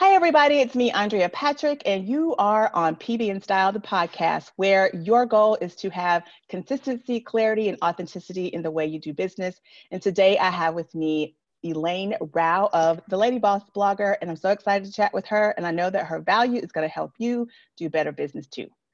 Hi, everybody. It's me, Andrea Patrick, and you are on PB and Style, the podcast, where your goal is to have consistency, clarity, and authenticity in the way you do business. And today I have with me Elaine Rau of the Lady Boss blogger, and I'm so excited to chat with her. And I know that her value is going to help you do better business too.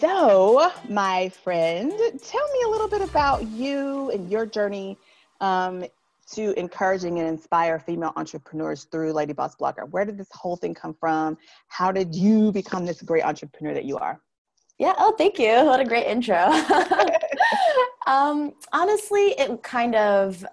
so, my friend, tell me a little bit about you and your journey um, to encouraging and inspire female entrepreneurs through Lady Boss Blogger. Where did this whole thing come from? How did you become this great entrepreneur that you are? Yeah, oh, thank you. What a great intro. um, honestly, it kind of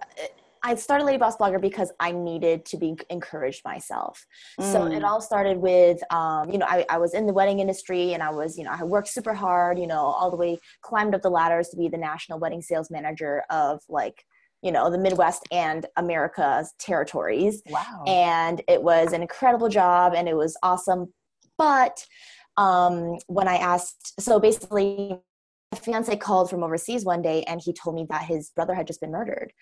I started Lady Boss Blogger because I needed to be encouraged myself. Mm. So it mm. all started with, um, you know, I, I was in the wedding industry and I was, you know, I worked super hard, you know, all the way climbed up the ladders to be the national wedding sales manager of like, you know, the Midwest and America's territories. Wow. And it was an incredible job and it was awesome. But um, when I asked, so basically, my fiance called from overseas one day and he told me that his brother had just been murdered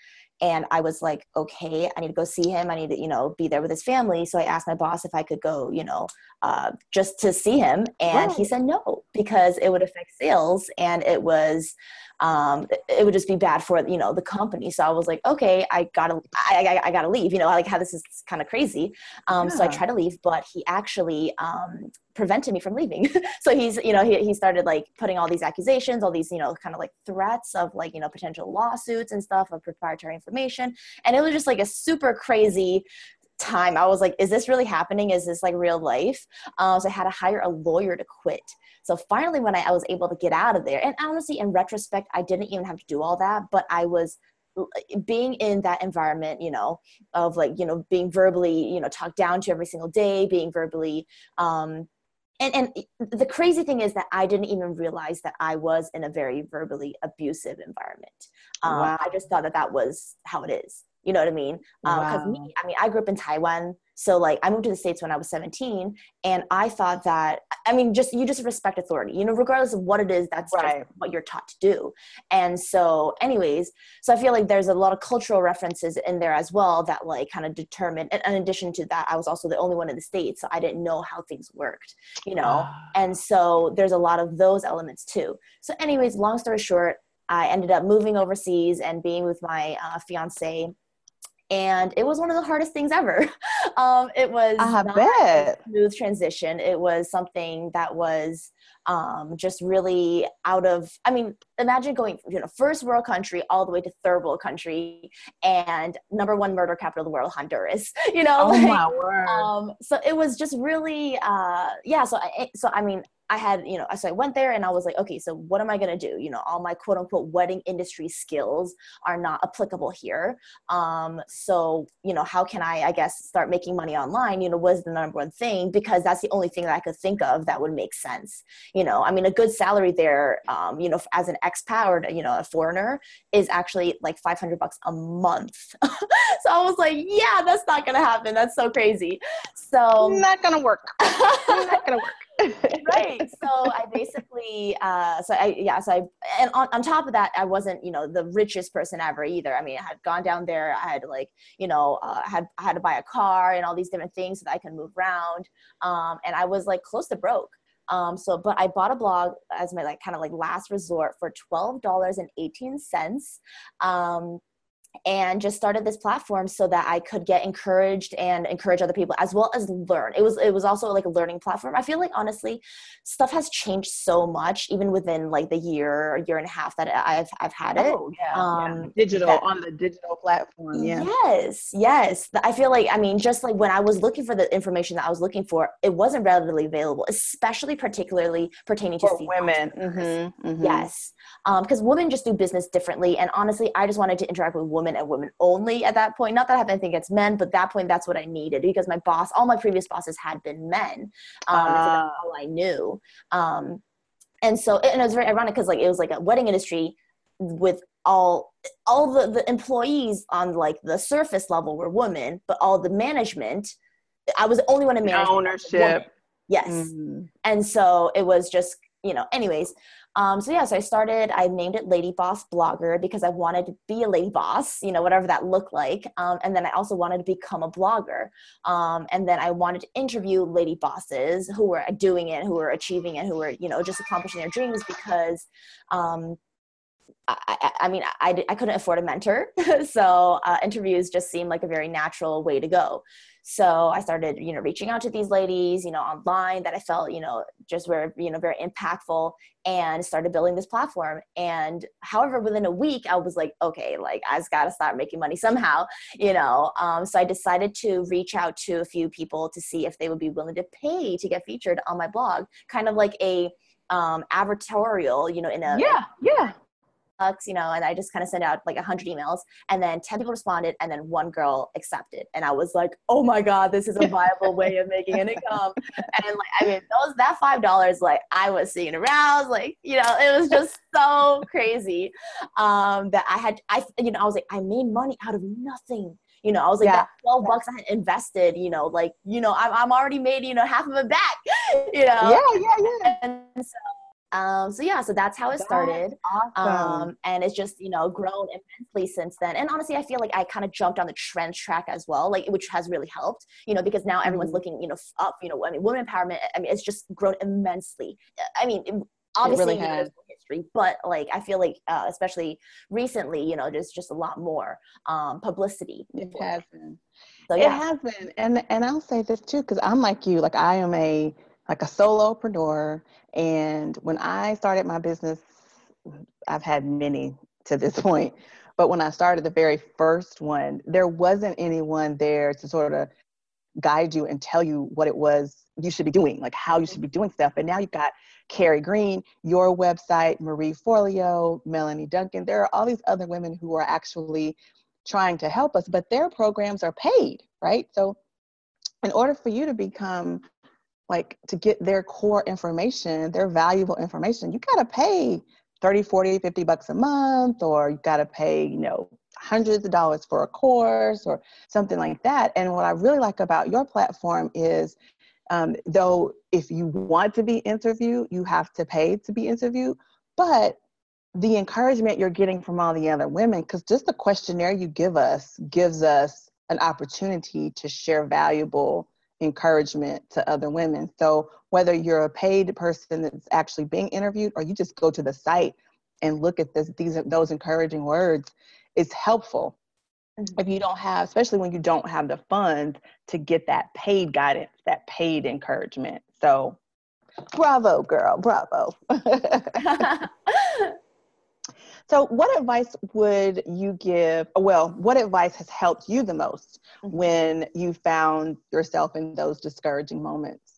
and i was like okay i need to go see him. I need to you know be there with his family. So i asked my boss if i could go you know uh, just to see him. And he said no because it would affect sales and it was um, it would just be bad for you know the company. So i was like okay i gotta i, I, I gotta leave you know I like how this is kind of crazy. Um, yeah. so i tried to leave but he actually um, prevented me from leaving. So he's you know he, he started like putting all these accusations all these you know kind of like threats of like you know potential lawsuits and stuff of proprietary information. And it was just like a super crazy time. I was like is this really happening? Is this like real life? Um, so i had to hire a lawyer to quit. So finally, when I, I was able to get out of there, and honestly, in retrospect, I didn't even have to do all that, but I was being in that environment you know of like you know being verbally you know talked down to every single day being verbally um and and the crazy thing is that i didn't even realize that i was in a very verbally abusive environment um, wow. i just thought that that was how it is you know what i mean because um, wow. me i mean i grew up in taiwan so like I moved to the States when I was 17 and I thought that I mean just you just respect authority, you know, regardless of what it is, that's right. what you're taught to do. And so anyways, so I feel like there's a lot of cultural references in there as well that like kind of determine and in addition to that, I was also the only one in the States, so I didn't know how things worked, you know. and so there's a lot of those elements too. So anyways, long story short, I ended up moving overseas and being with my uh, fiance and it was one of the hardest things ever. Um, it was I bet. smooth transition. It was something that was um, just really out of. I mean, imagine going you know first world country all the way to third world country, and number one murder capital of the world, Honduras. You know, oh like, my word. Um, so it was just really, uh, yeah. So I, so I mean, I had, you know, so I went there and I was like, okay, so what am I going to do? You know, all my quote unquote wedding industry skills are not applicable here. Um, so, you know, how can I, I guess, start making money online? You know, was the number one thing because that's the only thing that I could think of that would make sense. You know, I mean, a good salary there, um, you know, as an expat or, you know, a foreigner is actually like 500 bucks a month. so I was like, yeah, that's not going to happen. That's so crazy. So, not going to work. not going to work right. So I basically, uh, so I, yeah, so I, and on, on top of that, I wasn't, you know, the richest person ever either. I mean, I had gone down there, I had like, you know, uh, had, I had to buy a car and all these different things so that I can move around. Um, and I was like close to broke. Um, so, but I bought a blog as my like kind of like last resort for twelve dollars and eighteen cents. Um, and just started this platform so that I could get encouraged and encourage other people as well as learn. It was it was also like a learning platform. I feel like honestly, stuff has changed so much even within like the year, or year and a half that I've I've had it. Oh, yeah, um, yeah. digital that, on the digital platform. Yeah. Yes, yes. I feel like I mean, just like when I was looking for the information that I was looking for, it wasn't readily available, especially particularly pertaining to women. Mm-hmm, mm-hmm. Yes, because um, women just do business differently, and honestly, I just wanted to interact with women women and women only at that point. Not that I have anything against men, but that point, that's what I needed because my boss, all my previous bosses had been men. Um, uh. so that's ah. all I knew. Um, and so, and it was very ironic because like it was like a wedding industry with all all the, the employees on like the surface level were women, but all the management, I was the only one in management. Ownership. Yes. Mm-hmm. And so it was just, you know, anyways. Um, so yeah, so I started, I named it Lady Boss Blogger because I wanted to be a lady boss, you know, whatever that looked like. Um, and then I also wanted to become a blogger. Um, and then I wanted to interview lady bosses who were doing it, who were achieving it, who were, you know, just accomplishing their dreams because um, I, I, mean, I, I couldn't afford a mentor. so uh, interviews just seemed like a very natural way to go. So I started, you know, reaching out to these ladies, you know, online that I felt, you know, just were, you know, very impactful and started building this platform. And however, within a week, I was like, okay, like I just got to start making money somehow, you know. Um, so I decided to reach out to a few people to see if they would be willing to pay to get featured on my blog, kind of like a um, advertorial, you know, in a yeah, yeah bucks, you know, and I just kind of sent out like a hundred emails and then 10 people responded and then one girl accepted. And I was like, oh my God, this is a viable way of making an income. And like, I mean, those, that $5, like I was seeing around, like, you know, it was just so crazy um, that I had, I, you know, I was like, I made money out of nothing. You know, I was like, yeah. that 12 bucks I had invested, you know, like, you know, I'm, I'm already made, you know, half of it back, you know? Yeah, yeah, yeah. And so um, so yeah, so that's how it started. Awesome. Um, and it's just, you know, grown immensely since then. And honestly, I feel like I kind of jumped on the trend track as well, like, which has really helped, you know, because now everyone's mm-hmm. looking, you know, up, you know, I mean, women empowerment, I mean, it's just grown immensely. I mean, obviously it really has. history, but like, I feel like, uh, especially recently, you know, there's just a lot more, um, publicity. It has been. So, yeah. It has been. And, and I'll say this too, cause I'm like you, like I am a, like a solopreneur. And when I started my business, I've had many to this point, but when I started the very first one, there wasn't anyone there to sort of guide you and tell you what it was you should be doing, like how you should be doing stuff. And now you've got Carrie Green, your website, Marie Forleo, Melanie Duncan. There are all these other women who are actually trying to help us, but their programs are paid, right? So in order for you to become like to get their core information, their valuable information, you got to pay 30, 40, 50 bucks a month, or you got to pay, you know, hundreds of dollars for a course or something like that. And what I really like about your platform is, um, though, if you want to be interviewed, you have to pay to be interviewed, but the encouragement you're getting from all the other women, because just the questionnaire you give us gives us an opportunity to share valuable encouragement to other women. So whether you're a paid person that's actually being interviewed or you just go to the site and look at this, these those encouraging words, it's helpful. Mm-hmm. If you don't have, especially when you don't have the funds to get that paid guidance, that paid encouragement. So bravo, girl, bravo. So, what advice would you give? Well, what advice has helped you the most mm-hmm. when you found yourself in those discouraging moments?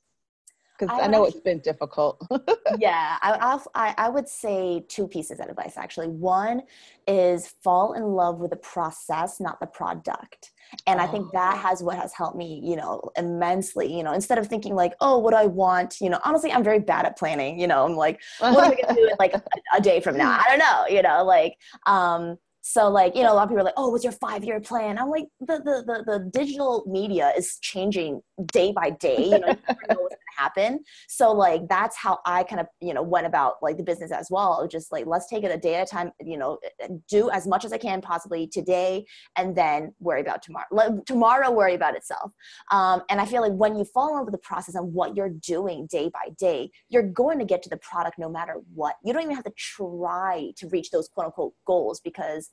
because I, I, know it's been difficult. yeah, I, I, I would say two pieces of advice actually. One is fall in love with the process, not the product. And. I think that oh. has what has helped me, you know, immensely. You know, instead of thinking like, oh, what do I want, you know, honestly, I'm very bad at planning. You know, I'm like, what am I gonna do in like a, a day from now? I don't know. You know, like, um, so like, you know, a lot of people are like, oh, what's your five year plan? I'm like, the, the, the, the digital media is changing day by day. You know, you never know what's gonna happen. So like, that's how I kind of, you know, went about like the business as well. Just like, let's take it a day at a time, you know, do as much as I can possibly today and then worry about tomorrow. Let, tomorrow worry about itself. Um, and I feel like when you fall in love with the process and what you're doing day by day, you're going to get to the product no matter what. You don't even have to try to reach those quote unquote goals because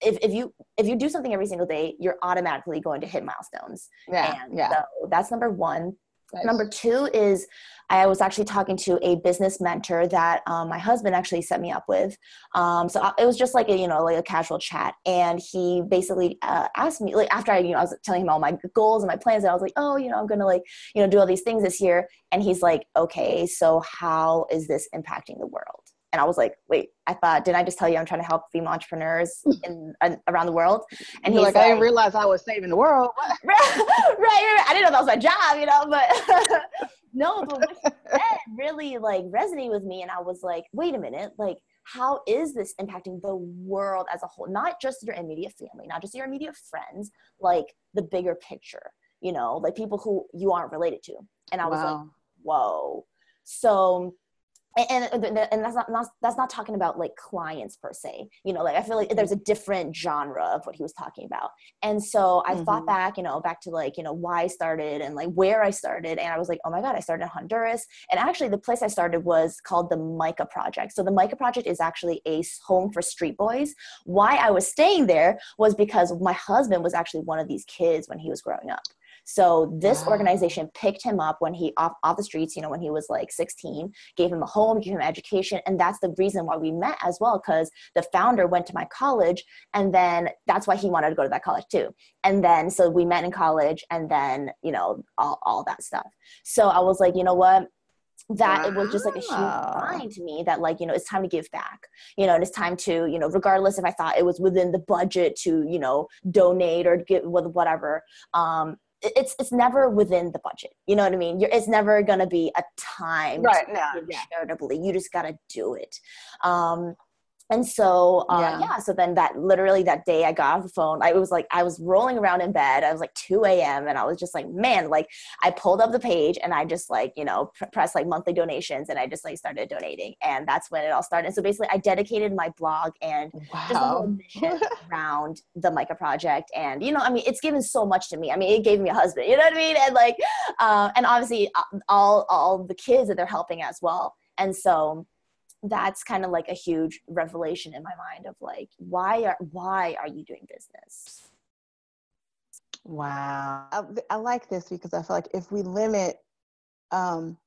if, if you if you do something every single day you're automatically going to hit milestones. Yeah and yeah. so that's number one. Nice. number two is i was actually talking to a business mentor that um, my husband actually set me up with. Um, so it was just like a you know like a casual chat. And he basically uh, asked me like after i you know i was telling him all my goals and my plans and i was like oh you know i'm gonna like you know do all these things this year. And he's like okay so how is this impacting the world And I was like, wait, I thought, didn't I just tell you I'm trying to help female entrepreneurs in, in around the world? And he's like, like, I didn't realize I was saving the world. right, right, right. I didn't know that was my job, you know, but no, but what said really like resonated with me. And I was like, wait a minute, like, how is this impacting the world as a whole? Not just your immediate family, not just your immediate friends, like the bigger picture, you know, like people who you aren't related to. And I was wow. like, whoa. So and, and, and that's not, not, that's not talking about like clients per se. You know like i feel like there's a different genre of what he was talking about. And so i mm-hmm. thought back you know back to like you know why i started and like where i started. And i was like oh my god i started in honduras. And actually the place i started was called the Micah project. So the Micah project is actually a home for street boys. Why i was staying there was because my husband was actually one of these kids when he was growing up so this wow. organization picked him up when he off, off the streets, you know, when he was like 16, gave him a home, gave him education. And that's the reason why we met as well, because the founder went to my college and then that's why he wanted to go to that college too. And then so we met in college and then, you know, all, all that stuff. So I was like, you know what? that wow. it was just like a huge sign to me that like you know it's time to give back you know and it's time to you know regardless if i thought it was within the budget to you know donate or get whatever um it's it's never within the budget. You know what I mean? You're, it's never gonna be a time right, no, yeah. charitably. You just gotta do it. Um, and so uh, yeah. yeah. so then that literally that day i got off the phone i was like i was rolling around in bed i was like 2 a.m and i was just like man like i pulled up the page and i just like you know pr- pressed like monthly donations and i just like started donating and that's when it all started so basically i dedicated my blog and wow. just around the micah project and you know i mean it's given so much to me i mean it gave me a husband you know what i mean and like uh, and obviously uh, all all the kids that they're helping as well and so that's kind of like a huge revelation in my mind of like why are why are you doing business? Wow. I, I like this because i feel like if we limit um,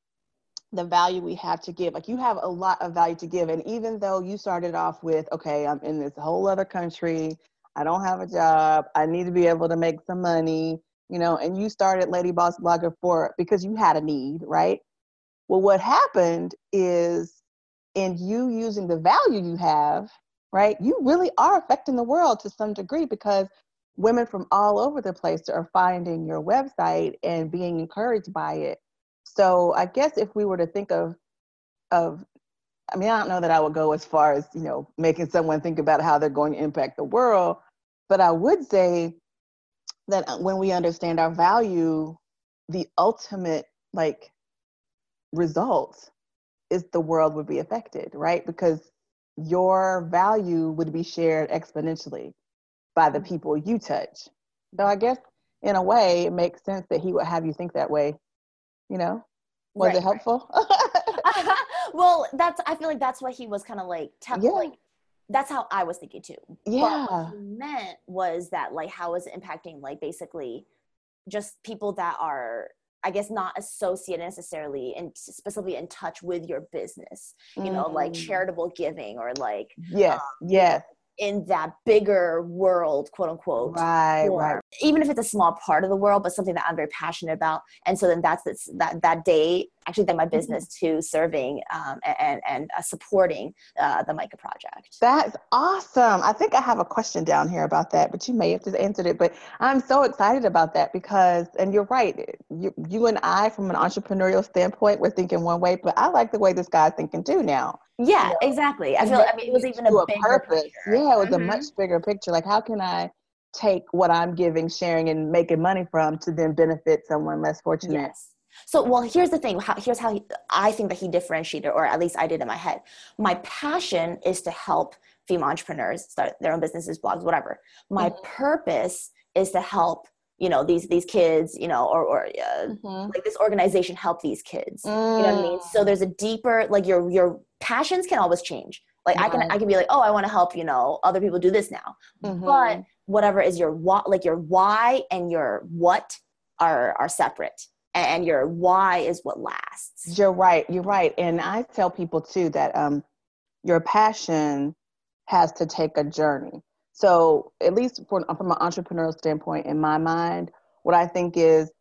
the value we have to give like you have a lot of value to give. And even though you started off with okay i'm in this whole other country. I don't have a job. I need to be able to make some money you know and you started lady boss blogger for because you had a need right? Well what happened is and you using the value you have, right, you really are affecting the world to some degree because women from all over the place are finding your website and being encouraged by it. So I guess if we were to think of of I mean, I don't know that I would go as far as, you know, making someone think about how they're going to impact the world, but I would say that when we understand our value, the ultimate like results is the world would be affected, right? Because your value would be shared exponentially by the mm-hmm. people you touch. So I guess in a way it makes sense that he would have you think that way. You know? Was right, it helpful? Right. well, that's I feel like that's what he was kind of like tell yeah. like that's how I was thinking too. Yeah. But what he meant was that like how is it impacting like basically just people that are I guess not associated necessarily and specifically in touch with your business, you mm. know, like mm. charitable giving or like yes, um, yes, in that bigger world, quote unquote. Right, right. Even if it's a small part of the world, but something that I'm very passionate about. And so then that's this, that that day, actually, then my mm-hmm. business to serving um, and and uh, supporting uh, the Micah project. That's awesome. I think I have a question down here about that, but you may have just answered it. But I'm so excited about that because, and you're right. You you and I, from an entrepreneurial standpoint, we're thinking one way, but I like the way this guy's thinking too now yeah, exactly. I feel. I mean, it was even a, a purpose. Picture. Yeah, it was mm-hmm. a much bigger picture. Like, how can I take what I'm giving, sharing, and making money from to then benefit someone less fortunate? Yes. So, well, here's the thing. How, here's how he, I think that he differentiated, or at least I did in my head. My passion is to help female entrepreneurs start their own businesses, blogs, whatever. My mm-hmm. purpose is to help you know these these kids you know or or uh, mm-hmm. like this organization help these kids mm. you know what i mean so mm. there's a deeper like your your passions can always change like right. i can i can be like oh i want to help you know other people do this now mm-hmm. but whatever is your what like your why and your what are are separate and your why is what lasts. You're right you're right. And i tell people too that um your passion has to take a journey. So, at least from, from an entrepreneurial standpoint, in my mind, what I think is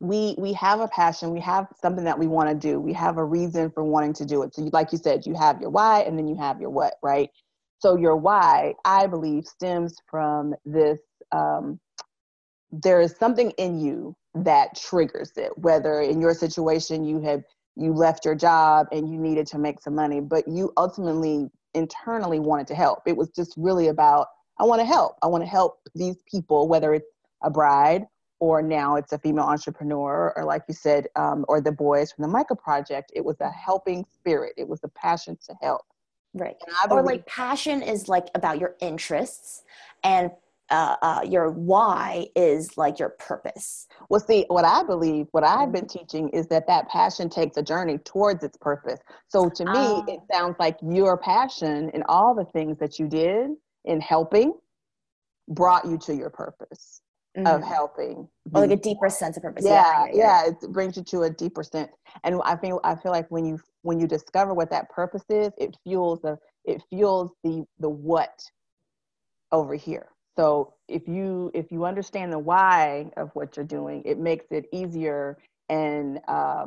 we we have a passion we have something that we want to do. We have a reason for wanting to do it. So you, like you said you have your why and then you have your what right? So your why i believe stems from this um, there is something in you that triggers it whether in your situation you had you left your job and you needed to make some money but you ultimately internally wanted to help. It was just really about i want to help. I want to help these people whether it's a bride or now it's a female entrepreneur or like you said um, or the boys from the micah project it was a helping spirit. It was a passion to help. Right. Or like passion is like about your interests and uh, uh, your why is like your purpose. Well, see, what I believe, what I've been mm-hmm. teaching is that that passion takes a journey towards its purpose. So to me, uh, it sounds like your passion and all the things that you did in helping brought you to your purpose mm-hmm. of helping. Or like a deeper sense of purpose. Yeah, yeah, yeah, yeah, it brings you to a deeper sense. And I feel I feel like when you when you discover what that purpose is, it fuels the it fuels the the what over here so if you if you understand the why of what you're doing it makes it easier and uh,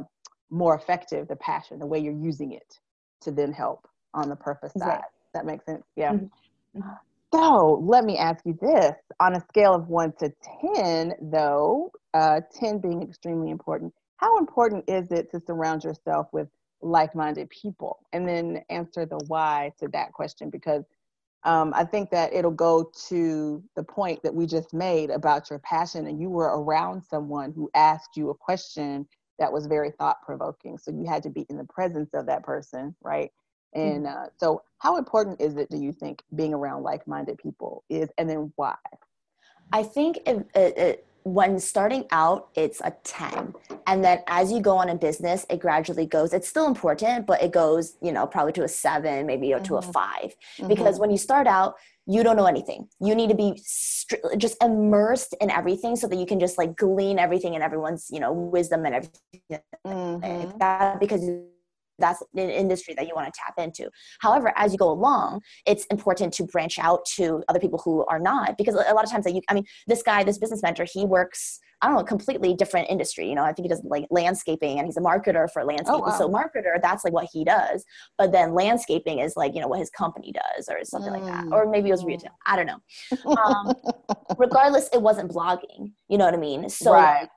more effective the passion the way you're using it to then help on the purpose side. Right. that makes sense? Yeah. Mm-hmm. so let me ask you this. On a scale of 1 to 10 though uh, 10 being extremely important how important is it to surround yourself with like-minded people? And then answer the why to that question because um, I think that it'll go to the point that we just made about your passion, and you were around someone who asked you a question that was very thought provoking. So you had to be in the presence of that person, right? And mm-hmm. uh, so, how important is it, do you think, being around like minded people is, and then why? I think it, it, it when starting out it's a 10 and then as you go on in business it gradually goes it's still important but it goes you know probably to a 7 maybe or mm-hmm. to a mm-hmm. 5 mm-hmm. because when you start out you don't know anything you need to be just immersed in everything so that you can just like glean everything and everyone's you know wisdom and everything mm-hmm. that because that's an industry that you want to tap into. However, as you go along, it's important to branch out to other people who are not, because a lot of times that you, I mean, this guy, this business mentor, he works, I don't know, completely different industry. You know, I think he does like landscaping and he's a marketer for landscaping. Oh, wow. So marketer, that's like what he does. But then landscaping is like, you know, what his company does or something mm. like that. Or maybe it was retail. I don't know. Um, regardless, it wasn't blogging. You know what I mean? So right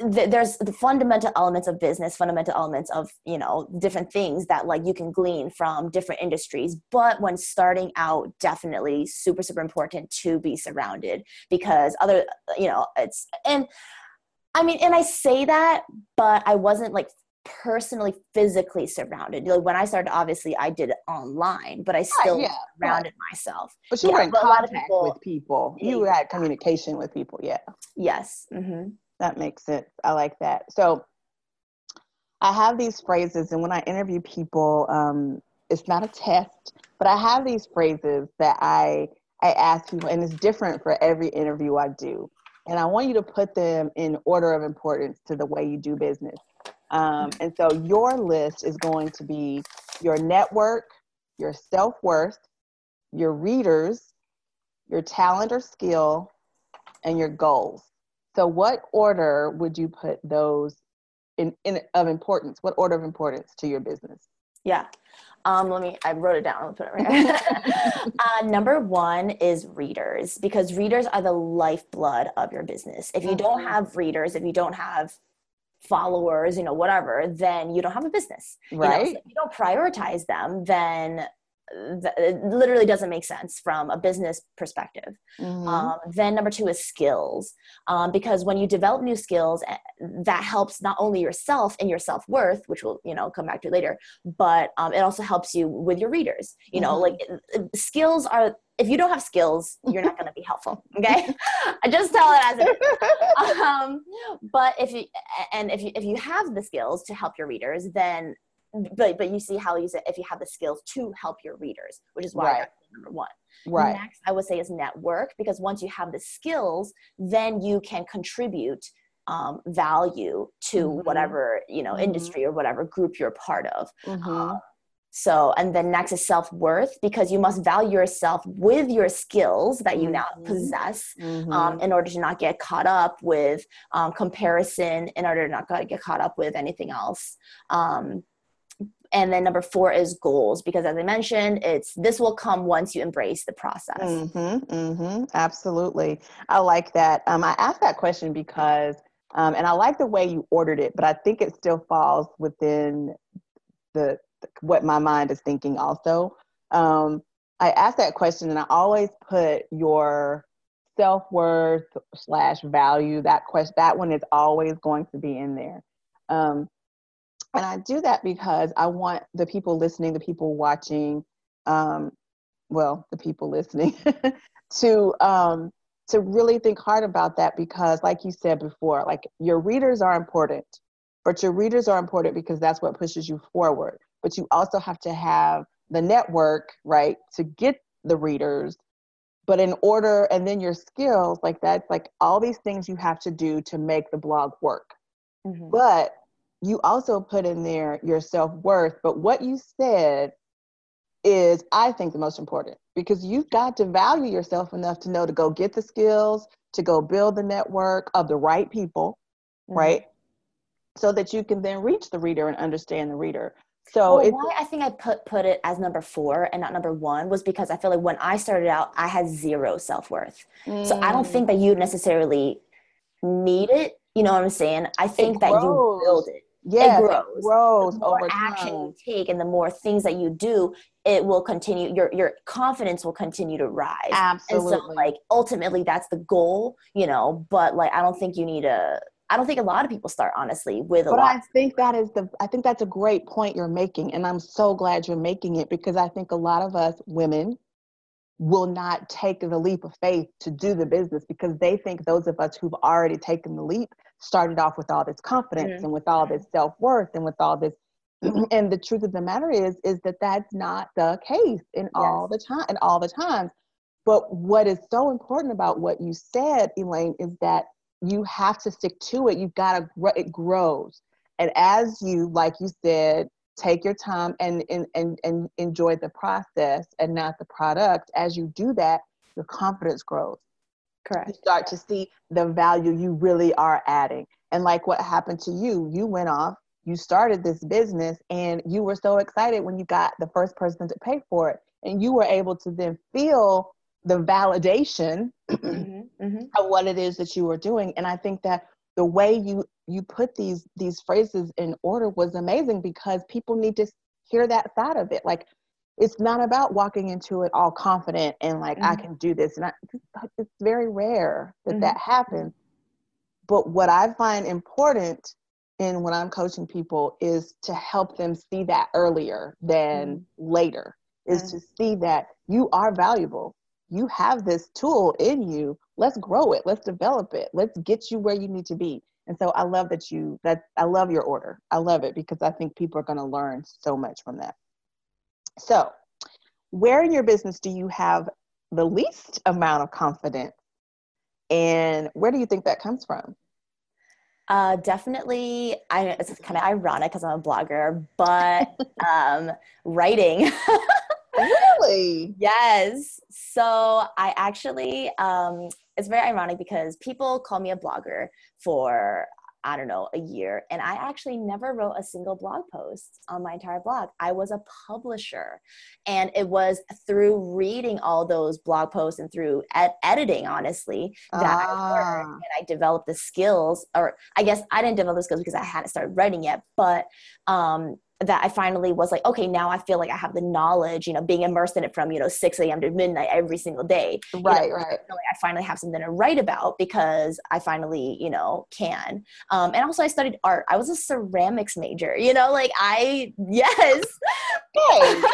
there's the fundamental elements of business fundamental elements of you know different things that like you can glean from different industries. But when starting out definitely super super important to be surrounded because other you know it's and i mean and i say that but i wasn't like personally physically surrounded. Like when i started obviously i did it online but i still yeah, surrounded right. myself. But you yeah, were in contact people, with people you had communication with people yeah. Yes mm-hmm that makes sense. I like that. So I have these phrases, and when I interview people, um, it's not a test, but I have these phrases that I I ask people, and it's different for every interview I do. And I want you to put them in order of importance to the way you do business. Um, and so your list is going to be your network, your self worth, your readers, your talent or skill, and your goals. So, what order would you put those in, in of importance? What order of importance to your business? Yeah. Um, let me, I wrote it down. I'll put it right here. uh, number one is readers because readers are the lifeblood of your business. If you don't mm-hmm. have readers, if you don't have followers, you know, whatever, then you don't have a business. Right. You know, so if you don't prioritize them, then it literally doesn't make sense from a business perspective. Mm-hmm. Um, then number two is skills, um, because when you develop new skills, eh, that helps not only yourself and your self worth, which we'll you know come back to later, but um, it also helps you with your readers. You know, mm-hmm. like skills are. If you don't have skills, you're not going to be helpful. Okay, I just tell it as it is. Um, but if you and if you if you have the skills to help your readers, then but but you see how you say if you have the skills to help your readers, which is why right. number one. Right. Next, I would say is network because once you have the skills, then you can contribute um, value to mm-hmm. whatever you know mm-hmm. industry or whatever group you're part of. Mm-hmm. Um, so and then next is self-worth because you must value yourself with your skills that you now mm-hmm. possess mm-hmm. um, in order to not get caught up with um, comparison in order to not get caught up with anything else um, and then number four is goals because as i mentioned it's this will come once you embrace the process mm-hmm, mm-hmm, absolutely i like that um, i asked that question because um, and i like the way you ordered it but i think it still falls within the what my mind is thinking also. Um, I ask that question and I always put your self-worth slash value, that question, that one is always going to be in there. Um, and I do that because I want the people listening, the people watching, um, well, the people listening, to um, to really think hard about that because, like you said before, like your readers are important, but your readers are important because that's what pushes you forward but you also have to have the network, right, to get the readers. But in order, and then your skills, like that's like all these things you have to do to make the blog work. Mm-hmm. But you also put in there your self worth. But what you said is, I think, the most important because you've got to value yourself enough to know to go get the skills, to go build the network of the right people, mm-hmm. right? So that you can then reach the reader and understand the reader. So well, why I think I put put it as number four and not number one was because I feel like when I started out, I had zero self worth. Mm. So I don't think that you necessarily need it. You know what I'm saying? I think that you build it. Yeah, it grows. It grows the more action time. you take and the more things that you do, it will continue. Your your confidence will continue to rise. Absolutely. And so, like ultimately, that's the goal. You know, but like I don't think you need a I don't think a lot of people start honestly with a but lot. I think that is the I think that's a great point you're making and I'm so glad you're making it because I think a lot of us women will not take the leap of faith to do the business because they think those of us who've already taken the leap started off with all this confidence mm-hmm. and with all this self-worth and with all this and the truth of the matter is is that that's not the case in yes. all the time and all the times but what is so important about what you said elaine is that you have to stick to it. You've got to, it grows. And as you, like you said, take your time and, and, and, and enjoy the process and not the product, as you do that, your confidence grows. Correct. You start to see the value you really are adding. And like what happened to you, you went off, you started this business, and you were so excited when you got the first person to pay for it. And you were able to then feel the validation mm-hmm, mm-hmm. of what it is that you were doing and i think that the way you you put these these phrases in order was amazing because people need to hear that side of it like it's not about walking into it all confident and like mm-hmm. i can do this and I, it's very rare that mm-hmm. that happens. But what i find important in when i'm coaching people is to help them see that earlier than mm-hmm. later is to see that you are valuable. You have this tool in you. Let's grow it. Let's develop it. Let's get you where you need to be. And so i love that you that i love your order. I love it because i think people are going to learn so much from that so where in your business do you have the least amount of confidence and where do you think that comes from uh, definitely, I, it's kind of ironic because I'm a blogger, but um, writing. really? Yes. So I actually, um, it's very ironic because people call me a blogger for I don't know, a year. And I actually never wrote a single blog post on my entire blog. I was a publisher. And it was through reading all those blog posts and through ed- editing, honestly, that ah. I learned and I developed the skills. Or I guess I didn't develop the skills because I hadn't started writing yet. But um, that I finally was like, okay, now I feel like I have the knowledge, you know, being immersed in it from, you know, 6 a.m. to midnight every single day. Right, you know, right. I like I finally have something to write about because I finally, you know, can. Um, and also I studied art. I was a ceramics major, you know, like I, yes. Hey.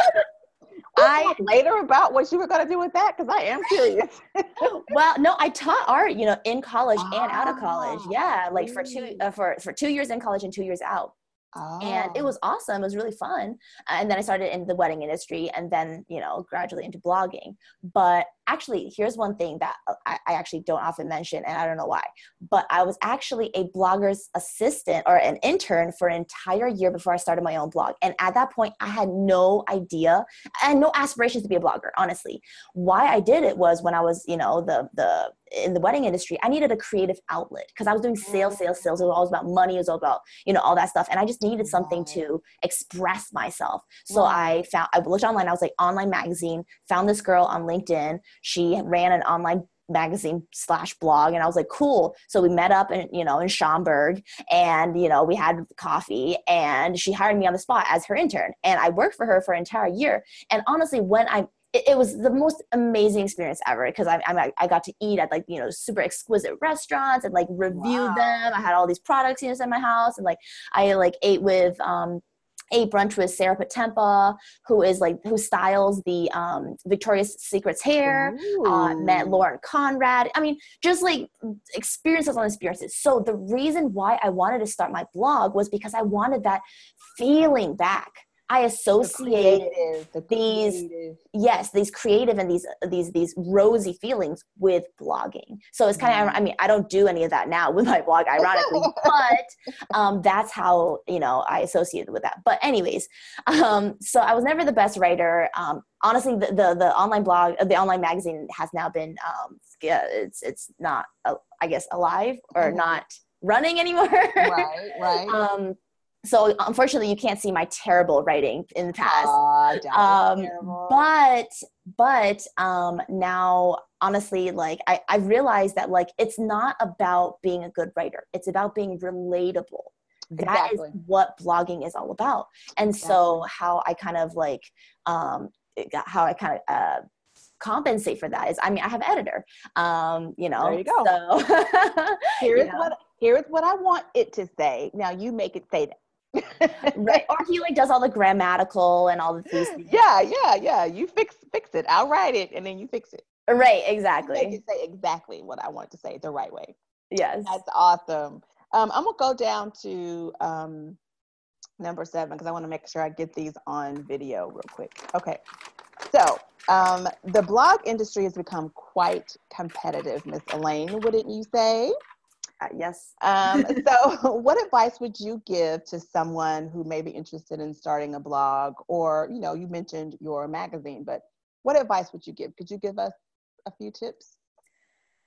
I later about what you were going to do with that because I am curious. well, no, I taught art, you know, in college ah, and out of college. Yeah, like for two uh, for for two years in college and two years out. Oh. And it oh. was awesome. It was really fun. And then I started in the wedding industry and then, you know, gradually into blogging. But actually, here's one thing that uh, I, I, actually don't often mention, and I don't know why, but I was actually a blogger's assistant or an intern for an entire year before I started my own blog. And at that point, I had no idea and no aspirations to be a blogger, honestly. Why I did it was when I was, you know, the the in the wedding industry, I needed a creative outlet because I was doing sales, mm. sales, sales. It was all about money. It was all about, you know, all that stuff. And I just needed something to express myself. So I found, I looked online. I was like, online magazine, found this girl on LinkedIn. She ran an online magazine slash blog and i was like cool so we met up in you know in schaumburg and you know we had coffee and she hired me on the spot as her intern and i worked for her for an entire year and honestly when i it, it was the most amazing experience ever because I, I, I got to eat at like you know super exquisite restaurants and like review wow. them. I had all these products you know in my house and like I like ate with um, ate brunch with Sarah Potempa, who is like who styles the um, Victoria's Secret's hair. Uh, met Lauren Conrad. I mean, just like experiences on experiences. So the reason why I wanted to start my blog was because I wanted that feeling back I associate the the these yes these creative and these these these rosy feelings with blogging. So it's kind of mm-hmm. I mean I don't do any of that now with my blog ironically, but um, that's how you know I associated with that. But anyways, um, so I was never the best writer. Um, honestly, the, the, the online blog the online magazine has now been um, it's it's not uh, I guess alive or mm-hmm. not running anymore. right, right. um, so unfortunately you can't see my terrible writing in the past. Um, but but um, now honestly like I, I realized that like it's not about being a good writer. It's about being relatable. That is exactly. what blogging is all about. And exactly. so how i kind of like um, how i kind of uh, compensate for that is i mean i have editor um you know there you go. so here is what here is what i want it to say. Now you make it say that right. Or he like does all the grammatical and all the things. Yeah yeah yeah. You fix fix it. I'll write it and then you fix it. Right exactly. you say exactly what i want to say the right way. Yes. That's awesome. Um, i'm gonna go down to um, number seven because i want to make sure i get these on video real quick. Okay. So um, the blog industry has become quite competitive miss elaine wouldn't you say yes. Um, so, what advice would you give to someone who may be interested in starting a blog, or you know, you mentioned your magazine, but what advice would you give? Could you give us a few tips?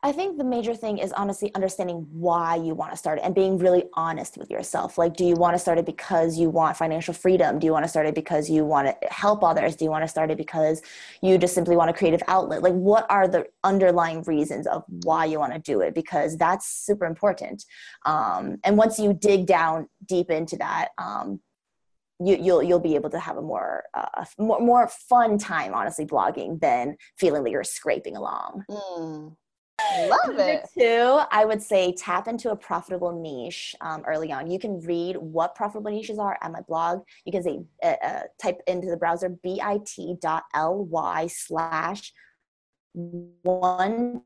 I think the major thing is honestly understanding why you want to start it and being really honest with yourself. Like, do you want to start it because you want financial freedom? Do you want to start it because you want to help others? Do you want to start it because you just simply want a creative outlet? Like, what are the underlying reasons of why you want to do it? Because that's super important. Um, and once you dig down deep into that, um, you, will you'll, you'll be able to have a more uh, more more fun time, honestly, blogging than feeling that you're scraping along. Mm. Love Number it. Two, I would say tap into a profitable niche um, early on. You can read what profitable niches are at my blog. You can say uh, uh, type into the browser bit.ly slash one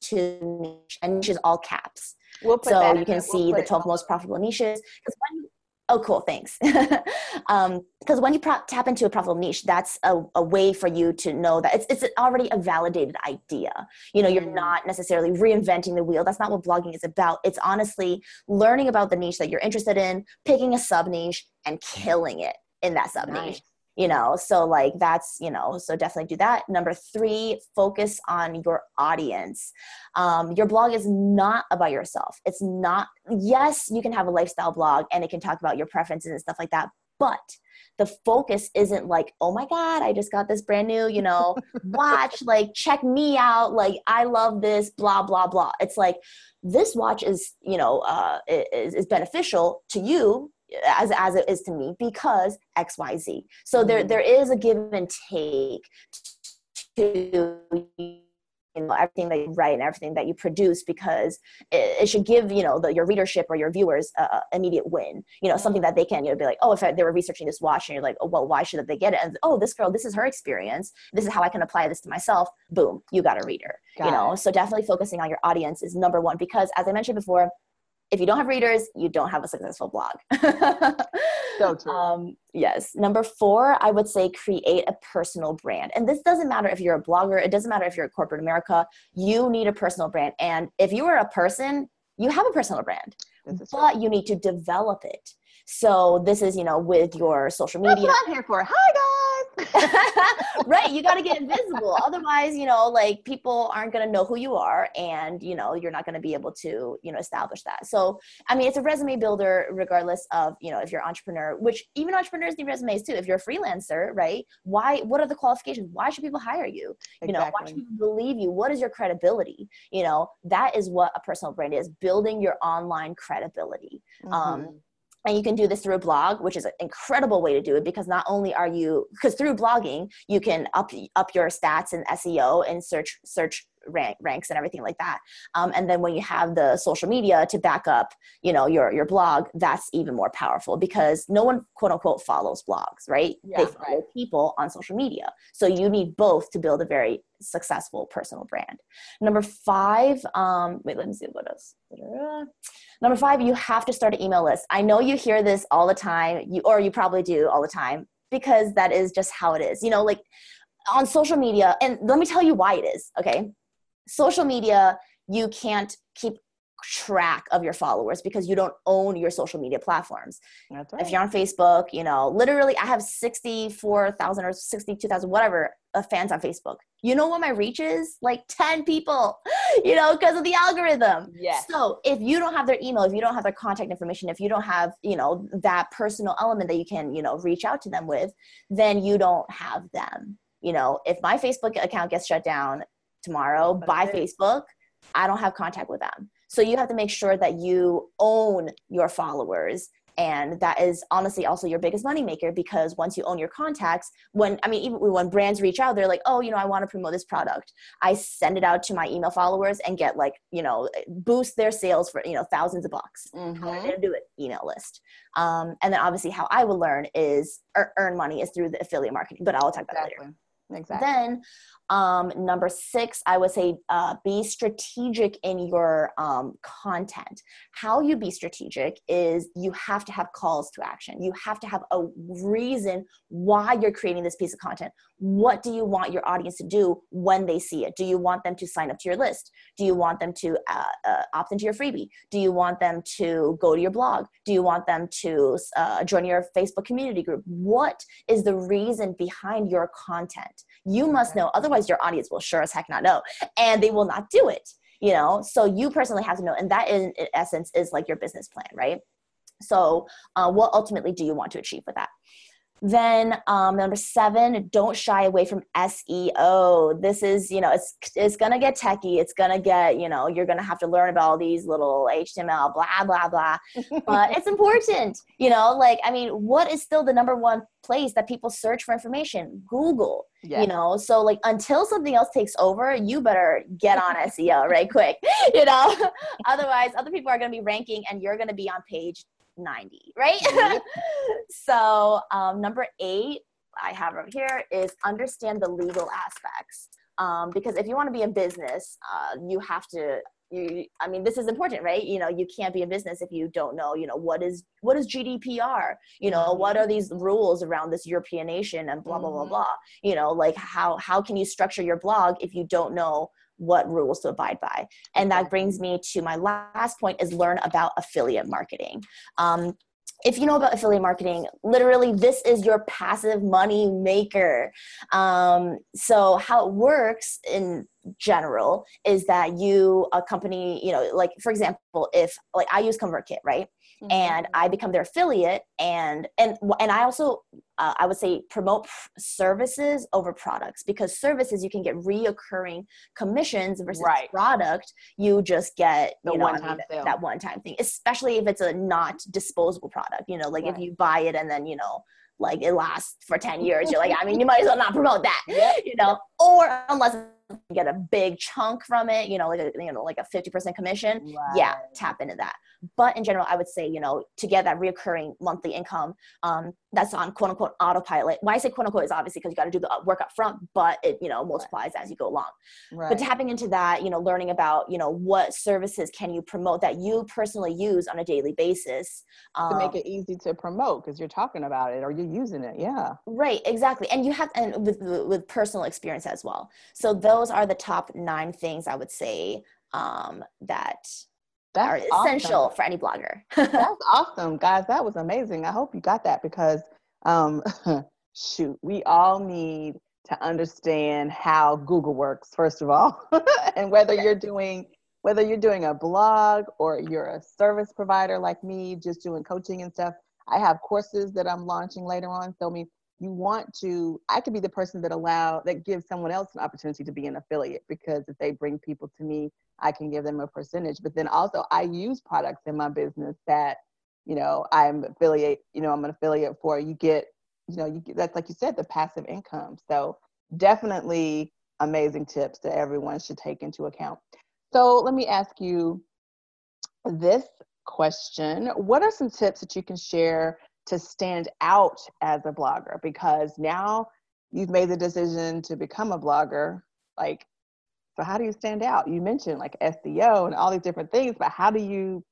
two niche, and niche is all caps. We'll so you can see the 12 most profitable niches. Because when Oh, cool. Thanks. um, because when you pro- tap into a profitable niche, that's a, a way for you to know that it's, it's already a validated idea. You know, you're not necessarily reinventing the wheel. That's not what blogging is about. It's honestly learning about the niche that you're interested in, picking a sub niche, and killing it in that sub niche. Nice you know so like that's you know so definitely do that. Number three focus on your audience. Um, your blog is not about yourself. It's not yes you can have a lifestyle blog and it can talk about your preferences and stuff like that but the focus isn't like oh my god i just got this brand new you know watch like check me out like i love this blah blah blah. It's like this watch is you know uh, is, is beneficial to you as as it is to me because X Y Z. So mm-hmm. there there is a give and take to you know everything that you write and everything that you produce because it, it should give you know the, your readership or your viewers a, immediate win you know something that they can you know be like oh if I, they were researching this watch and you're like oh well why should they get it and oh this girl this is her experience this is how i can apply this to myself boom you got a reader got you know it. so definitely focusing on your audience is number one because as i mentioned before if you don't have readers, you don't have a successful blog. So true. Um, yes. Number four, I would say create a personal brand. And this doesn't matter if you're a blogger, it doesn't matter if you're a corporate America, you need a personal brand. And if you are a person, you have a personal brand, but you need to develop it. So this is, you know, with your social media. That's what I'm here for. Hi guys. right. You got to get invisible. Otherwise, you know, like people aren't going to know who you are and, you know, you're not going to be able to, you know, establish that. So, I mean, it's a resume builder regardless of, you know, if you're an entrepreneur, which even entrepreneurs need resumes too. If you're a freelancer, right? Why, what are the qualifications? Why should people hire you? Exactly. You know, why should people believe you? What is your credibility? You know, that is what a personal brand is building your online credibility. Mm-hmm. Um, and you can do this through a blog which is an incredible way to do it because not only are you because through blogging you can up up your stats and seo and search search rank, ranks and everything like that. Um, and then when you have the social media to back up you know your your blog that's even more powerful because no one quote unquote follows blogs right? Yeah, they follow right. people on social media. So you need both to build a very successful personal brand. Number five um, wait let me see what else. Number five you have to start an email list. I know you hear this all the time you or you probably do all the time because that is just how it is. You know like on social media and let me tell you why it is okay social media, you can't keep track of your followers because you don't own your social media platforms. Right. If you're on Facebook, you know, literally I have 64,000 or 62,000, whatever, uh, fans on Facebook. You know what my reach is? Like 10 people, you know, because of the algorithm. Yes. So if you don't have their email, if you don't have their contact information, if you don't have, you know, that personal element that you can, you know, reach out to them with, then you don't have them. You know, if my Facebook account gets shut down, tomorrow by Facebook, I don't have contact with them. So you have to make sure that you own your followers. And that is honestly also your biggest moneymaker because once you own your contacts, when I mean, even when brands reach out, they're like, oh, you know, I want to promote this product. I send it out to my email followers and get like, you know, boost their sales for, you know, thousands of bucks. Mm-hmm. How are do it? Email list. Um, and then obviously how I would learn is earn money is through the affiliate marketing, but I'll talk about exactly. later. Exactly. Then um, number six, I would say uh, be strategic in your um, content. How you be strategic is you have to have calls to action. You have to have a reason why you're creating this piece of content. What do you want your audience to do when they see it? Do you want them to sign up to your list? Do you want them to uh, uh, opt into your freebie? Do you want them to go to your blog? Do you want them to uh, join your Facebook community group? What is the reason behind your content? You must know, otherwise your audience will sure as heck not know and they will not do it you know? So you personally have to know and that in, in essence is like your business plan right? So uh, what ultimately do you want to achieve with that then um, number seven, don't shy away from SEO. This is, you know, it's it's gonna get techy. It's gonna get, you know, you're gonna have to learn about all these little HTML, blah blah blah. but it's important, you know. Like, I mean, what is still the number one place that people search for information? Google. Yeah. You know, so like until something else takes over, you better get on SEO right quick. You know, otherwise, other people are gonna be ranking, and you're gonna be on page 90, right? Mm-hmm. so, um, number eight, I have over here is understand the legal aspects. Um, because if you want to be a business, uh, you have to. You, I mean, this is important, right? You know, you can't be in business if you don't know, you know, what is what is GDPR? You know, mm-hmm. what are these rules around this European nation and blah blah blah mm-hmm. blah. You know, like how how can you structure your blog if you don't know what rules to abide by. And that brings me to my last point is learn about affiliate marketing. Um, if you know about affiliate marketing, literally this is your passive money maker. Um, so how it works in general is that you a company, you know, like for example, if like I use ConvertKit, right? Mm-hmm. and I become their affiliate and and and I also uh, I would say promote services over products because services you can get reoccurring commissions versus right. product you just get the you know, one time I mean, that one time thing especially if it's a not disposable product you know like right. if you buy it and then you know like it lasts for 10 years you're like i mean you might as well not promote that yep. you know or unless you get a big chunk from it, you know, like a, you know, like a 50% commission, right. yeah, tap into that. But in general, I would say, you know, to get that reoccurring monthly income, um, that's on quote unquote autopilot. Why I say quote unquote is obviously because you got to do the work up front, but it, you know, multiplies right. as you go along. Right. But tapping into that, you know, learning about, you know, what services can you promote that you personally use on a daily basis. Um, to make um, it easy to promote because you're talking about it or you're using it. Yeah. Right. Exactly. And you have, and with, with personal experience as well. So those are the top nine things I would say um, that that's essential awesome. for any blogger. That's awesome, guys. That was amazing. I hope you got that because, um, shoot, we all need to understand how Google works, first of all, and whether you're doing whether you're doing a blog or you're a service provider like me, just doing coaching and stuff. I have courses that I'm launching later on. So, I mean, you want to, I could be the person that allow that gives someone else an opportunity to be an affiliate because if they bring people to me I can give them a percentage. But then also, I use products in my business that, you know, I'm affiliate, you know, I'm an affiliate for. You get, you know, you get, that's like you said, the passive income. So definitely amazing tips that everyone should take into account. So let me ask you this question What are some tips that you can share to stand out as a blogger? Because now you've made the decision to become a blogger. Like, so how do you stand out? You mentioned like SEO and all these different things, but how do you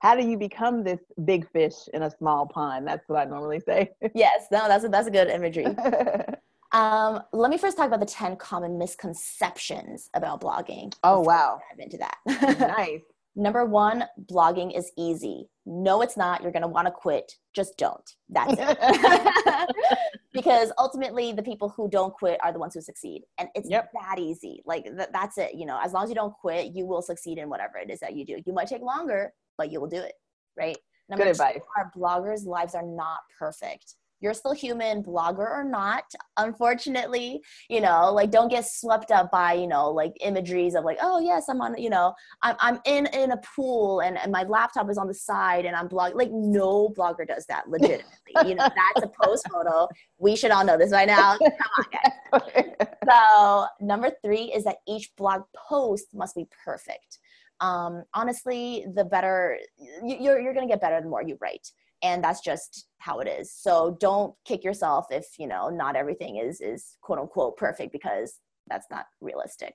how do you become this big fish in a small pond? That's what I normally say. yes, no, that's a, that's a good imagery. um, let me first talk about the 10 common misconceptions about blogging. Oh, wow. Dive into that. nice. Number one, blogging is easy. No, it's not. You're going to want to quit. Just don't. That's it. because ultimately, the people who don't quit are the ones who succeed. And it's yep. that easy. Like, th- that's it. You know, as long as you don't quit, you will succeed in whatever it is that you do. You might take longer, but you will do it. Right. Number Good two, advice. Our bloggers' lives are not perfect you're still human blogger or not unfortunately you know like don't get swept up by you know like imageries of like oh yes i'm on you know i'm, I'm in in a pool and, and my laptop is on the side and i'm blogging like no blogger does that legitimately you know that's a post photo. We should all know this by now. Come on guys. So number three is that each blog post must be perfect. Um, honestly the better you're, you're going to get better the more you write and that's just how it is so don't kick yourself if you know not everything is is quote unquote perfect because that's not realistic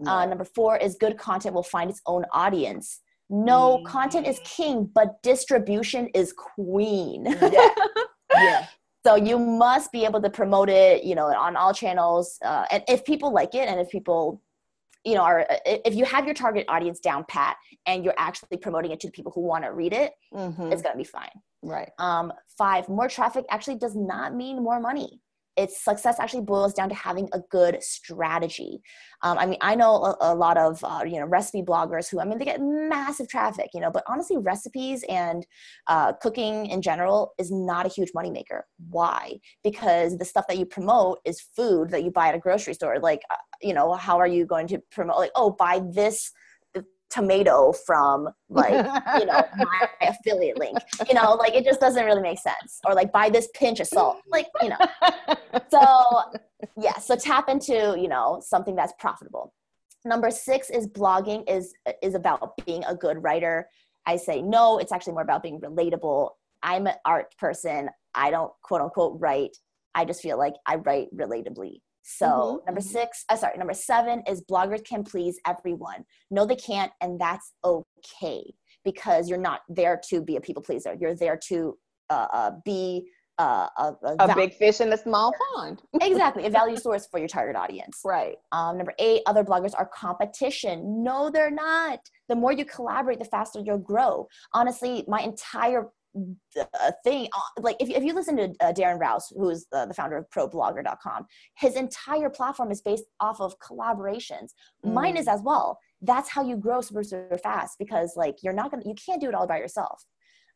no. uh, number four is good content will find its own audience no mm. content is king but distribution is queen yeah. yeah. so you must be able to promote it you know on all channels uh, and if people like it and if people you know are if you have your target audience down pat and you're actually promoting it to the people who want to read it mm-hmm. it's going to be fine right um, five more traffic actually does not mean more money its success actually boils down to having a good strategy. Um, I mean, I know a, a lot of uh, you know recipe bloggers who I mean they get massive traffic, you know, but honestly, recipes and uh, cooking in general is not a huge moneymaker. Why? Because the stuff that you promote is food that you buy at a grocery store. Like, uh, you know, how are you going to promote? Like, oh, buy this tomato from like you know my affiliate link. You know like it just doesn't really make sense. Or like buy this pinch of salt. Like you know. So yeah so tap into you know something that's profitable. Number six is blogging is is about being a good writer. I say no it's actually more about being relatable. I'm an art person. I don't quote unquote write. I just feel like i write relatably so mm-hmm. number mm-hmm. six, uh, sorry, number seven is bloggers can please everyone. No, they can't, and that's okay because you're not there to be a people pleaser. You're there to uh, uh, be uh, a, a, a big fish in a small pond. exactly, a value source for your target audience. Right. Um, number eight, other bloggers are competition. No, they're not. The more you collaborate, the faster you'll grow. Honestly, my entire a thing uh, like if, if you listen to uh, Darren Rowse who's the, the founder of problogger.com his entire platform is based off of collaborations mm. mine is mm. as well that's how you grow super super fast because like you're not gonna you can't do it all by yourself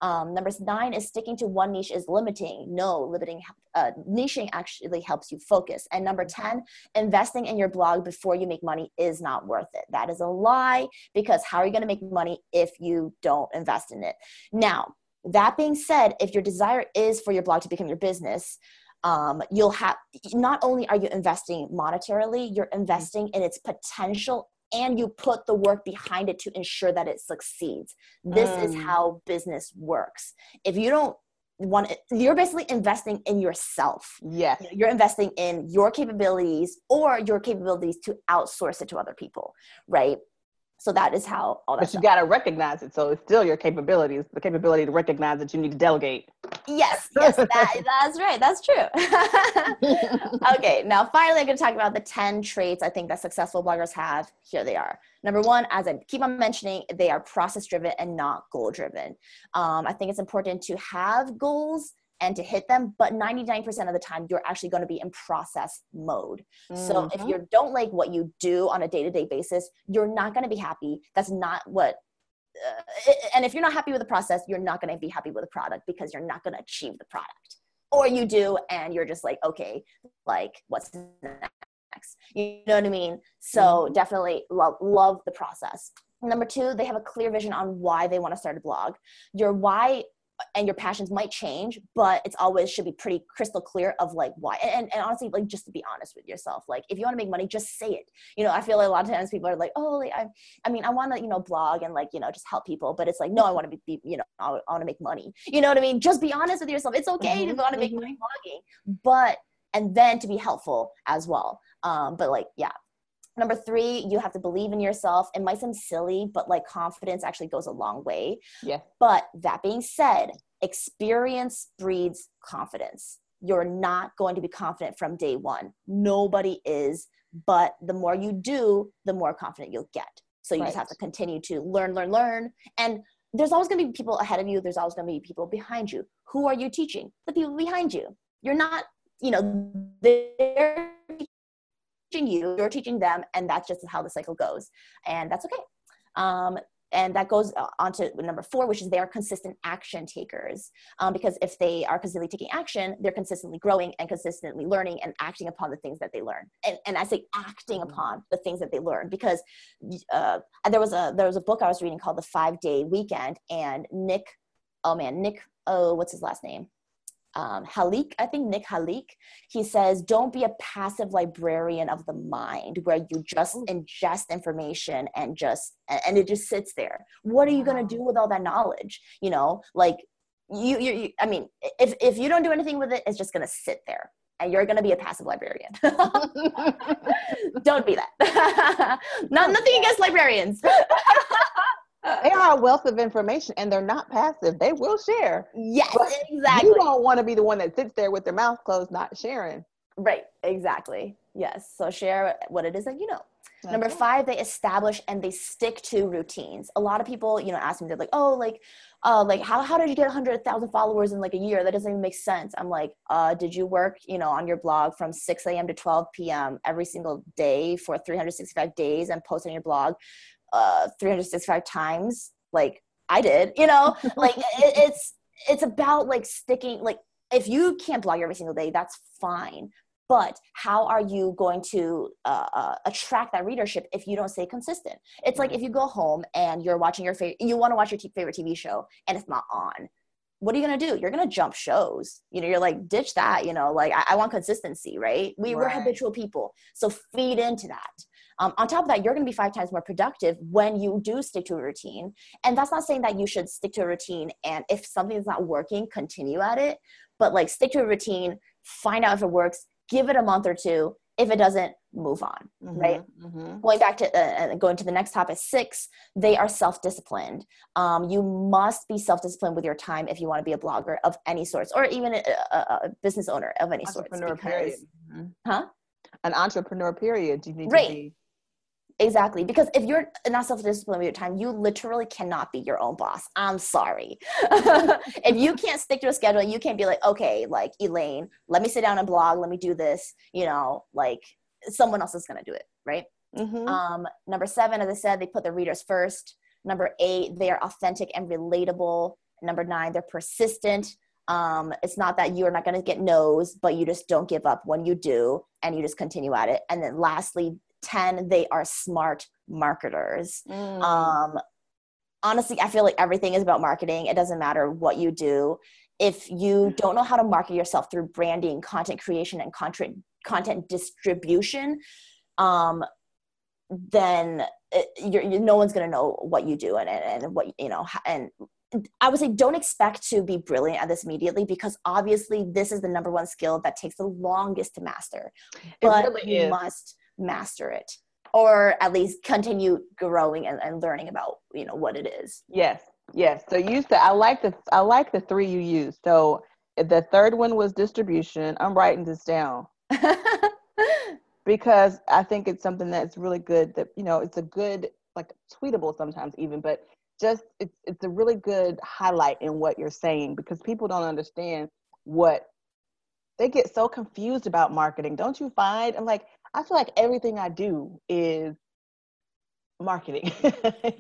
um, number nine is sticking to one niche is limiting. No, limiting, uh, niching actually helps you focus. And number 10, investing in your blog before you make money is not worth it. That is a lie because how are you going to make money if you don't invest in it? Now, that being said, if your desire is for your blog to become your business, um, you'll have not only are you investing monetarily you're investing in its potential and you put the work behind it to ensure that it succeeds. This mm. is how business works. If you don't want you're basically investing in yourself. Yeah. you're investing in your capabilities or your capabilities to outsource it to other people right so that is how all that. But you got to recognize it. So it's still your capabilities, the capability to recognize that you need to delegate. Yes, yes, that, that's right. That's true. okay, now finally, I'm going to talk about the 10 traits I think that successful bloggers have. Here they are. Number one, as I keep on mentioning, they are process driven and not goal driven. Um, I think it's important to have goals and to hit them but 99% of the time you're actually going to be in process mode mm-hmm. so if mm-hmm. you don't like what you do on a day-to-day basis you're not going to be happy that's not what uh, and if you're not happy with the process you're not going to be happy with the product because you're not going to achieve the product or you do and you're just like okay like what's next you know what i mean so mm-hmm. definitely love love the process number two they have a clear vision on why they want to start a blog your why and your passions might change but it's always should be pretty crystal clear of like why. And, and honestly like just to be honest with yourself like if you want to make money just say it. You know i feel like a lot of times people are like oh like, I, I mean i want to you know blog and like you know just help people but it's like no i want to be you know i, I want to make money. You know what i mean? Just be honest with yourself. It's okay mm-hmm, to want to make mm-hmm. money blogging but and then to be helpful as well. Um but like yeah Number three, you have to believe in yourself. It might seem silly, but like confidence actually goes a long way. Yeah. But that being said, experience breeds confidence. You're not going to be confident from day one. Nobody is, but the more you do, the more confident you'll get. So you right. just have to continue to learn, learn, learn. And there's always going to be people ahead of you. There's always going to be people behind you. Who are you teaching? The people behind you. You're not, you know, they're teaching you, you're teaching them, and that's just how the cycle goes. And that's okay. Um, and that goes on to number four, which is they are consistent action takers. Um, because if they are consistently taking action, they're consistently growing and consistently learning and acting upon the things that they learn. And, and I say acting mm-hmm. upon the things that they learn because uh, there was a there was a book I was reading called The Five Day Weekend, and Nik, oh man, Nik, oh what's his last name? Um, Halik, I think Nik Halik, he says, don't be a passive librarian of the mind where you just ingest information and just, and it just sits there. What are you going to do with all that knowledge? You know, like you, you, you, I mean, if, if you don't do anything with it, it's just going to sit there and you're going to be a passive librarian. don't be that. Not, nothing against librarians they are a wealth of information and they're not passive. They will share. Yes, but exactly. You don't want to be the one that sits there with their mouth closed, not sharing. Right, exactly. Yes. So share what it is that you know. Okay. Number five, they establish and they stick to routines. A lot of people, you know, ask me, they're like, oh, like, uh, like how, how did you get 100,000 followers in like a year? That doesn't even make sense. I'm like, uh, did you work, you know, on your blog from 6 a.m. to 12 p.m. every single day for 365 days and post on your blog? Uh 365 times like i did you know? Like it, it's it's about like sticking like if you can't blog every single day that's fine. But how are you going to uh, uh, attract that readership if you don't stay consistent? It's like if you go home and you're watching your favorite you want to watch your t- favorite tv show and it's not on what are you going to do? You're going to jump shows. You know you're like ditch that you know? Like i, I want consistency right? We, right. we're habitual people. So feed into that um, on top of that, you're going to be five times more productive when you do stick to a routine. And that's not saying that you should stick to a routine and if something is not working, continue at it. But like stick to a routine, find out if it works, give it a month or two. If it doesn't, move on. Mm-hmm, right. Mm-hmm. Going back to uh, uh, going to the next topic, six. They are self-disciplined. Um, you must be self-disciplined with your time if you want to be a blogger of any sorts, or even a, a, a business owner of any sorts. Because, period. Mm-hmm. Huh? An entrepreneur period. You need right. to be Exactly. Because if you're not self disciplined with your time, you literally cannot be your own boss. I'm sorry. if you can't stick to a schedule, you can't be like, okay, like Elaine, let me sit down and blog, let me do this, you know, like someone else is going to do it. Right. Mm-hmm. Um, number seven, as I said, they put the readers first. Number eight, they are authentic and relatable. Number nine, they're persistent. Um, it's not that you're not going to get no's, but you just don't give up when you do and you just continue at it. And then lastly, 10 they are smart marketers mm. um honestly i feel like everything is about marketing it doesn't matter what you do if you don't know how to market yourself through branding, content creation, and content content distribution, um, then it, you're, you, no one's going to know what you do and, and, and what you know and I would say don't expect to be brilliant at this immediately because obviously this is the number one skill that takes the longest to master. But really you must master it or at least continue growing and, and learning about you know what it is. Yes, yes. So you said I like the I like the three you used. So the third one was distribution. I'm writing this down. because I think it's something that's really good that you know it's a good like tweetable sometimes even but just it's it's a really good highlight in what you're saying because people don't understand what they get so confused about marketing don't you find i'm like i feel like everything i do is marketing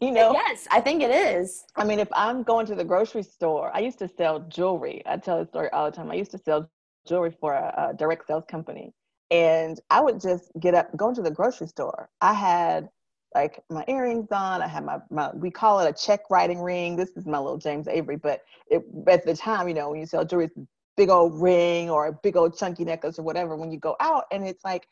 you uh, know yes i think it is i mean if i'm going to the grocery store i used to sell jewelry i tell the story all the time i used to sell jewelry for a, a direct sales company and i would just get up go into the grocery store i had like my earrings on. I had my, my we call it a check writing ring. This is my little James Avery, but it, at the time, you know, when you sell jewelry, it's a big old ring or a big old chunky necklace or whatever. When you go out, and it's like,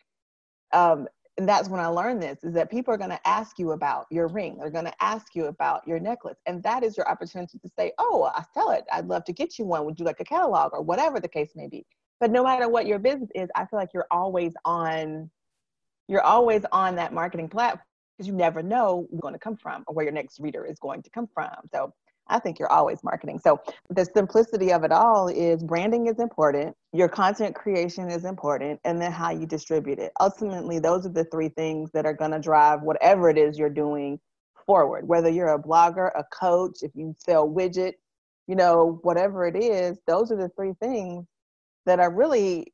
um, and that's when I learned this is that people are going to ask you about your ring. They're going to ask you about your necklace, and that is your opportunity to say, "Oh, I sell it. I'd love to get you one. Would you like a catalog or whatever the case may be?" But no matter what your business is, I feel like you're always on you're always on that marketing platform because you never know where going to come from or where your next reader is going to come from. So I think you're always marketing. So the simplicity of it all is branding is important, your content creation is important, and then how you distribute it. Ultimately, those are the three things that are going to drive whatever it is you're doing forward. Whether you're a blogger, a coach, if you sell widget, you know, whatever it is, those are the three things that are really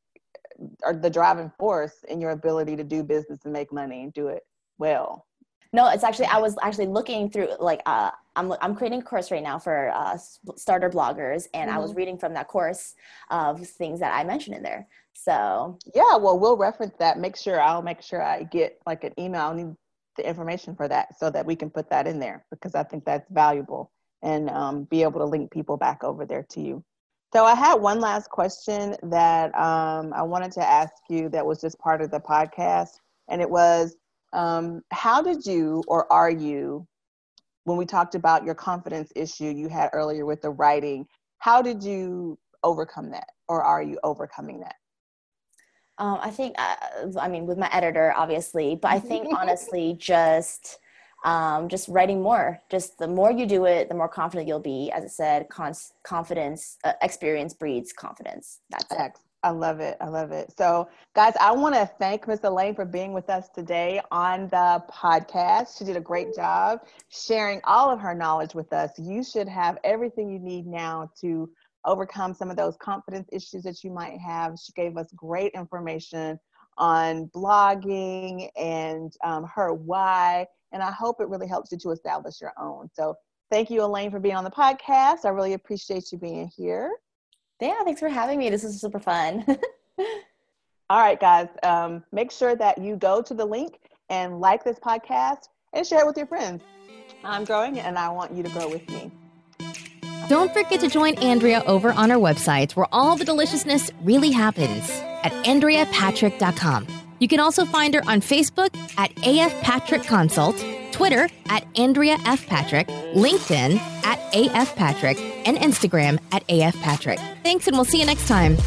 are the driving force in your ability to do business and make money and do it well. No, it's actually I was actually looking through like uh, I'm I'm creating a course right now for uh, starter bloggers, and mm-hmm. I was mm-hmm. reading from that course of things that I mentioned in there. So yeah, well, we'll reference that. Make sure I'll make sure I get like an email. I need the information for that so that we can put that in there because I think that's valuable and um, be able to link people back over there to you. So I had one last question that um, I wanted to ask you that was just part of the podcast, and it was um, how did you, or are you, when we talked about your confidence issue you had earlier with the writing, how did you overcome that, or are you overcoming that? Um, I think, uh, I mean, with my editor, obviously, but I think honestly, just um, just writing more. Just the more you do it, the more confident you'll be. As I said, confidence, uh, experience breeds confidence. That's it. I love it. I love it. So, guys, I want to thank Miss Elaine for being with us today on the podcast. She did a great job sharing all of her knowledge with us. You should have everything you need now to overcome some of those confidence issues that you might have. She gave us great information on blogging and um, her why. And I hope it really helps you to establish your own. So, thank you, Elaine, for being on the podcast. I really appreciate you being here. Yeah, thanks for having me. This is super fun. All right, guys, um, make sure that you go to the link and like this podcast and share it with your friends. I'm growing and I want you to grow with me. Don't forget to join Andrea over on our website where all the deliciousness really happens at AndreaPatrick.com. You can also find her on Facebook at AF Patrick Consult Twitter at Andrea F. Patrick, LinkedIn at AF Patrick, and Instagram at AF Patrick. Thanks, and we'll see you next time.